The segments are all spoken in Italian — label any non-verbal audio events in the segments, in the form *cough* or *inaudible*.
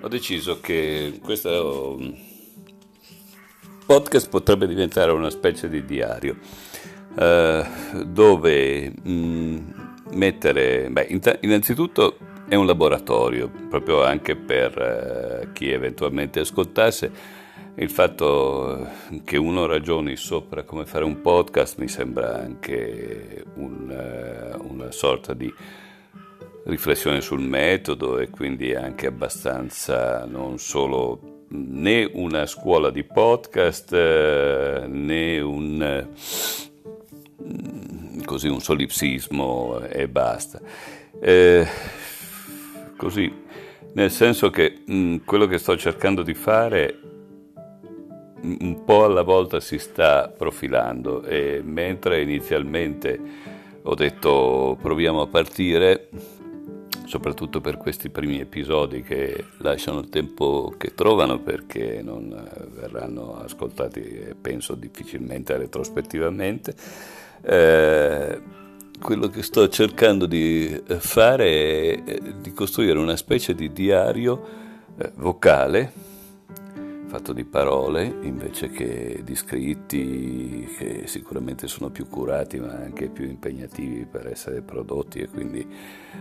Ho deciso che questo podcast potrebbe diventare una specie di diario eh, dove mh, mm, mettere, beh, innanzitutto è un laboratorio, proprio anche per eh, chi eventualmente ascoltasse. Il fatto che uno ragioni sopra come fare un podcast mi sembra anche un, uh, una sorta di riflessione sul metodo e quindi anche abbastanza non solo né una scuola di podcast uh, né un, così, un solipsismo e basta. Eh, così, nel senso che mh, quello che sto cercando di fare un po' alla volta si sta profilando e mentre inizialmente ho detto proviamo a partire, soprattutto per questi primi episodi che lasciano il tempo che trovano perché non verranno ascoltati, penso, difficilmente retrospettivamente. Eh, quello che sto cercando di eh, fare è di costruire una specie di diario eh, vocale fatto di parole invece che di scritti che sicuramente sono più curati ma anche più impegnativi per essere prodotti e quindi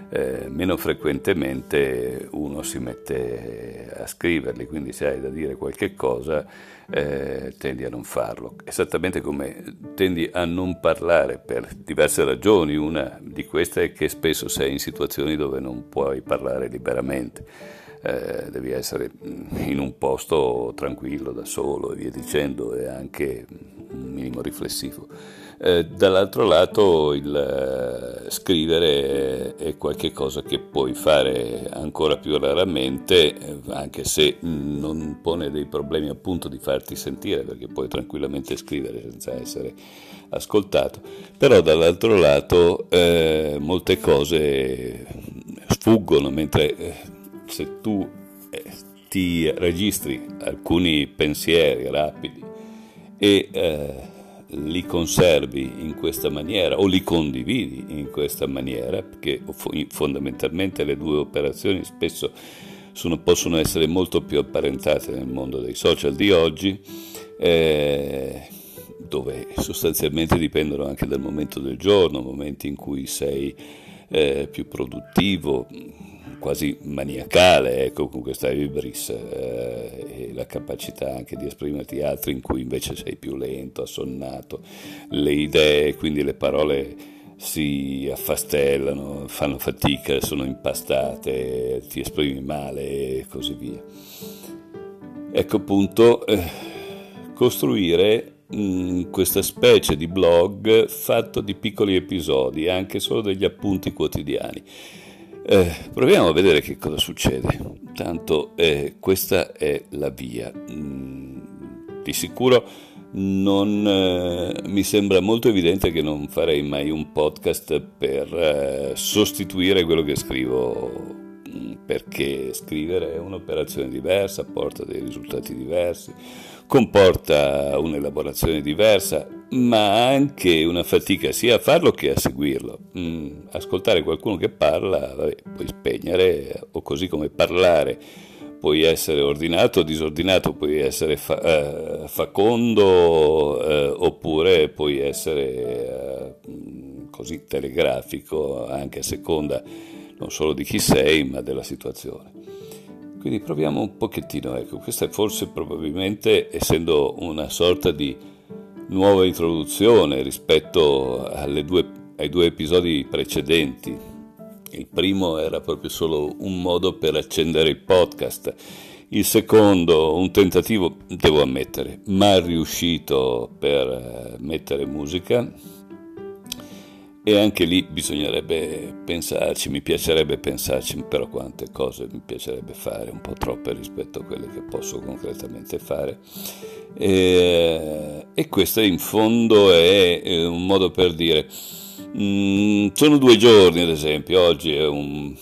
eh, meno frequentemente uno si mette a scriverli, quindi se hai da dire qualche cosa eh, tendi a non farlo, esattamente come tendi a non parlare per diverse ragioni, una di queste è che spesso sei in situazioni dove non puoi parlare liberamente eh, devi essere in un posto tranquillo da solo e via dicendo e anche un minimo riflessivo. Eh, dall'altro lato il eh, scrivere è qualcosa che puoi fare ancora più raramente, eh, anche se non pone dei problemi appunto di farti sentire, perché puoi tranquillamente scrivere senza essere ascoltato, però dall'altro lato eh, molte cose sfuggono mentre eh, se tu eh, ti registri alcuni pensieri rapidi e eh, li conservi in questa maniera o li condividi in questa maniera, perché fondamentalmente le due operazioni spesso sono, possono essere molto più apparentate nel mondo dei social di oggi, eh, dove sostanzialmente dipendono anche dal momento del giorno, momenti in cui sei eh, più produttivo, quasi maniacale ecco, con questa ibris eh, e la capacità anche di esprimerti altri in cui invece sei più lento, assonnato, le idee, quindi le parole si affastellano, fanno fatica, sono impastate, ti esprimi male e così via. Ecco appunto eh, costruire mm, questa specie di blog fatto di piccoli episodi, anche solo degli appunti quotidiani eh, proviamo a vedere che cosa succede. Tanto eh, questa è la via. Mm, di sicuro non, eh, mi sembra molto evidente che non farei mai un podcast per eh, sostituire quello che scrivo mm, perché scrivere è un'operazione diversa, porta dei risultati diversi, comporta un'elaborazione diversa, ma anche una fatica sia a farlo che a seguirlo. Mm, ascoltare qualcuno che parla, vabbè, puoi spegnere, o così come parlare, puoi essere ordinato o disordinato, puoi essere fa- eh, facondo eh, oppure puoi essere eh, così telegrafico, anche a seconda non solo di chi sei, ma della situazione. Quindi proviamo un pochettino, ecco, questa è forse probabilmente, essendo una sorta di nuova introduzione rispetto due, ai due episodi precedenti. Il primo era proprio solo un modo per accendere il podcast. Il secondo, un tentativo, devo ammettere, mal riuscito per eh, mettere musica e anche lì bisognerebbe pensarci, mi piacerebbe pensarci, però quante cose mi piacerebbe fare, un po' troppe rispetto a quelle che posso concretamente fare. E, e questo in fondo è un modo per dire, mm, sono due giorni ad esempio, oggi è un...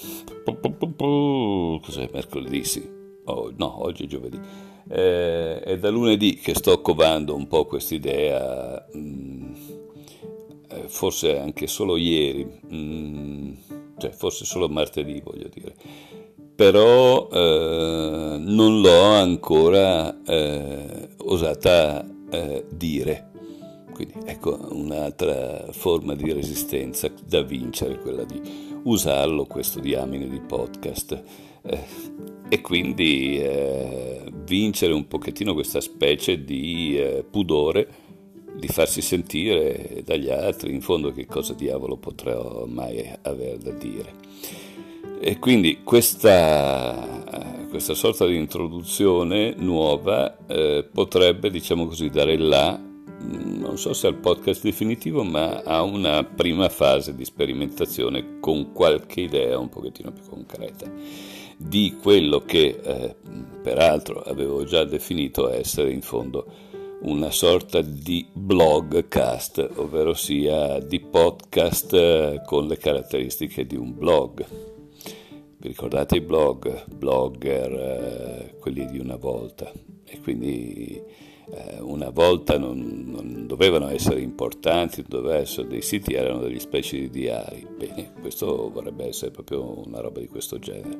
cos'è mercoledì? Sì. Oh, no, oggi è giovedì. Eh, è da lunedì che sto covando un po' quest'idea. Mm, eh, forse anche solo ieri, mm, cioè forse solo martedì voglio dire, però eh, non l'ho ancora eh, osata eh, dire. Quindi ecco un'altra forma di resistenza da vincere, quella di usarlo questo diamine di podcast. Eh, e quindi eh, vincere un pochettino questa specie di eh, pudore di farsi sentire dagli altri, in fondo che cosa diavolo potrò mai aver da dire. E quindi questa, questa sorta di introduzione nuova eh, potrebbe, diciamo così, dare là, non so se al podcast definitivo, ma a una prima fase di sperimentazione con qualche idea un pochettino più concreta di quello che eh, peraltro avevo già definito essere in fondo una sorta di blogcast, ovvero sia di podcast eh, con le caratteristiche di un blog. Vi ricordate i blog, blogger, eh, quelli di una volta? E quindi eh, una volta non, non, dovevano essere importanti, dovevano essere dei siti, erano degli specie di diari. Bene, questo vorrebbe essere proprio una roba di questo genere.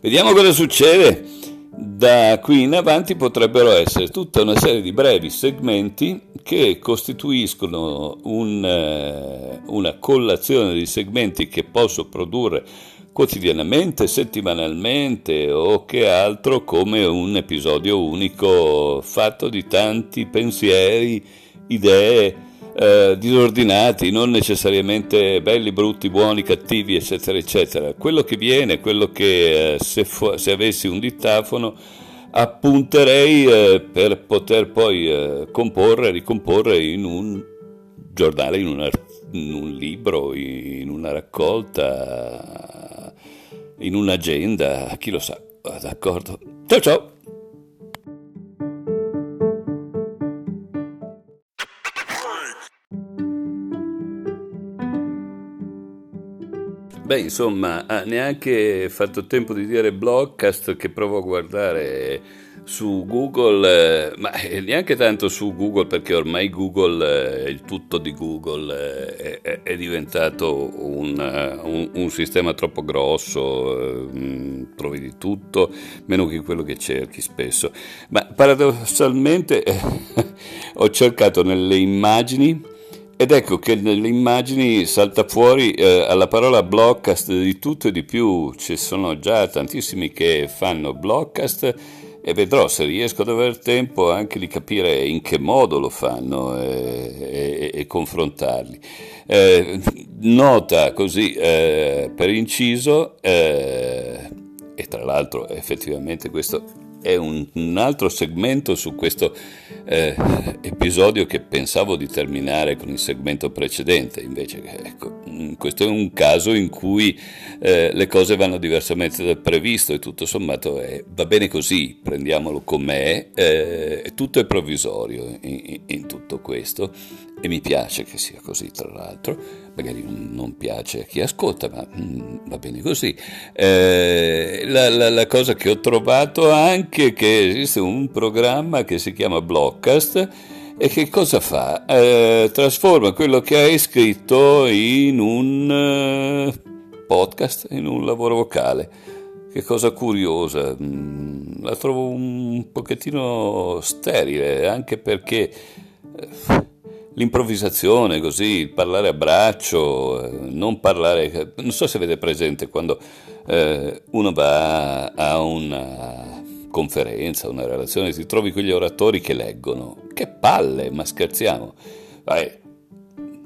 Vediamo cosa succede. Da qui in avanti potrebbero essere tutta una serie di brevi segmenti che costituiscono un, eh, una collazione di segmenti che posso produrre quotidianamente, settimanalmente o che altro come un episodio unico fatto di tanti pensieri, idee, eh, disordinati, non necessariamente belli, brutti, buoni, cattivi, eccetera, eccetera. Quello che viene, quello che eh, se, fu- se, avessi un dittafono appunterei eh, per poter poi eh, comporre, ricomporre in un giornale, in, una, in un libro, in una raccolta, in un'agenda, chi lo sa. D'accordo. Ciao ciao! Beh, insomma, neanche fatto tempo di dire blogcast che provo a guardare su Google, eh, ma neanche tanto su Google perché ormai Google, eh, il tutto di Google eh, è, è, diventato un, un, un, sistema troppo grosso, trovi di tutto, meno che quello che cerchi spesso. Ma paradossalmente *laughs* ho cercato nelle immagini ed ecco che nelle immagini salta fuori eh, alla parola blockcast di tutto e di più, ci sono già tantissimi che fanno blockcast e vedrò se riesco ad avere tempo anche di capire in che modo lo fanno eh, e, e, confrontarli. Eh, nota così eh, per inciso, eh, e tra l'altro effettivamente questo è un, un altro segmento su questo eh, episodio che pensavo di terminare con il segmento precedente, invece ecco, mm, questo è un caso in cui eh, le cose vanno diversamente dal previsto e tutto sommato è, va bene così, prendiamolo com'è, eh, tutto è provvisorio in, in tutto questo e mi piace che sia così tra l'altro, magari non piace a chi ascolta, ma mm, va bene così. Eh, la, la, la, cosa che ho trovato anche è che esiste un programma che si chiama Blockcast e che cosa fa? Eh, trasforma quello che hai scritto in un uh, podcast, in un lavoro vocale. Che cosa curiosa, mm, la trovo un pochettino sterile, anche perché... Eh, l'improvvisazione, così, il parlare a braccio, eh, non parlare... Non so se avete presente quando eh, uno va a una conferenza, una relazione, ti trovi quegli oratori che leggono. Che palle, ma scherziamo. Vai,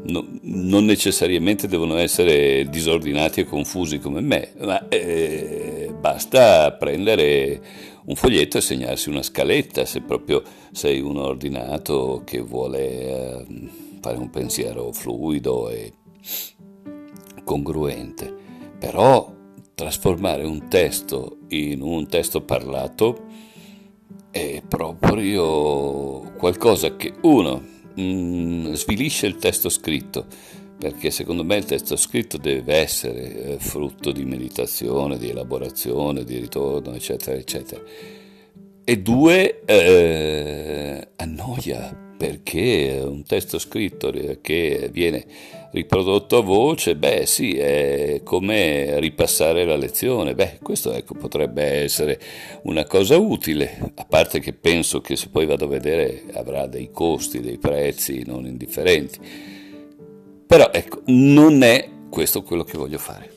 no, non necessariamente devono essere disordinati e confusi come me, ma eh, basta prendere un foglietto e segnarsi una scaletta se proprio sei un ordinato che vuole eh, fare un pensiero fluido e congruente. Però trasformare un testo in un testo parlato è proprio qualcosa che uno mh, mm, svilisce il testo scritto, perché secondo me il testo scritto deve essere eh, frutto di meditazione, di elaborazione, di ritorno, eccetera, eccetera. E due, eh, annoia, perché un testo scritto che viene riprodotto a voce, beh sì, è come ripassare la lezione, beh questo ecco, potrebbe essere una cosa utile, a parte che penso che se poi vado a vedere avrà dei costi, dei prezzi non indifferenti, però ecco, non è questo quello che voglio fare.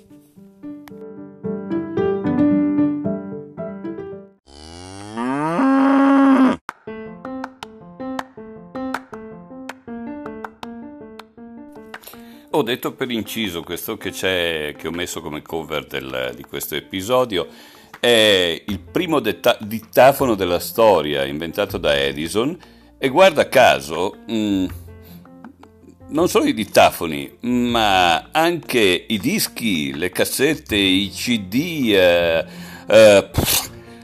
Ho detto per inciso questo che, che ho messo come cover del, di questo episodio è il primo detta- dittafono della storia inventato da Edison e guarda caso mh, mm, non solo i dittafoni ma anche i dischi, le cassette, i cd, eh, eh,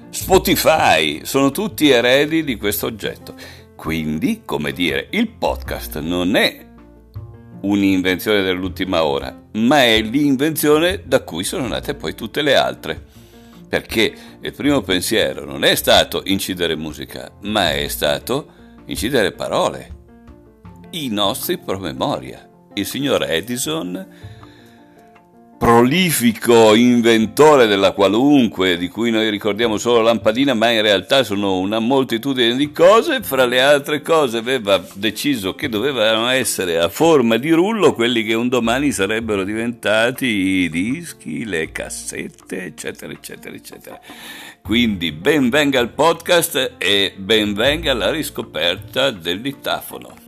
Spotify sono tutti eredi di questo oggetto. Quindi, come dire, il podcast non è un'invenzione dell'ultima ora, ma è l'invenzione da cui sono nate poi tutte le altre. Perché il primo pensiero non è stato incidere musica, ma è stato incidere parole. I nostri promemoria. Il signor Edison prolifico inventore della qualunque, di cui noi ricordiamo solo lampadina, ma in realtà sono una moltitudine di cose, fra le altre cose aveva deciso che dovevano essere a forma di rullo quelli che un domani sarebbero diventati i dischi, le cassette, eccetera, eccetera, eccetera. Quindi ben venga il podcast e ben venga la riscoperta del dittafono.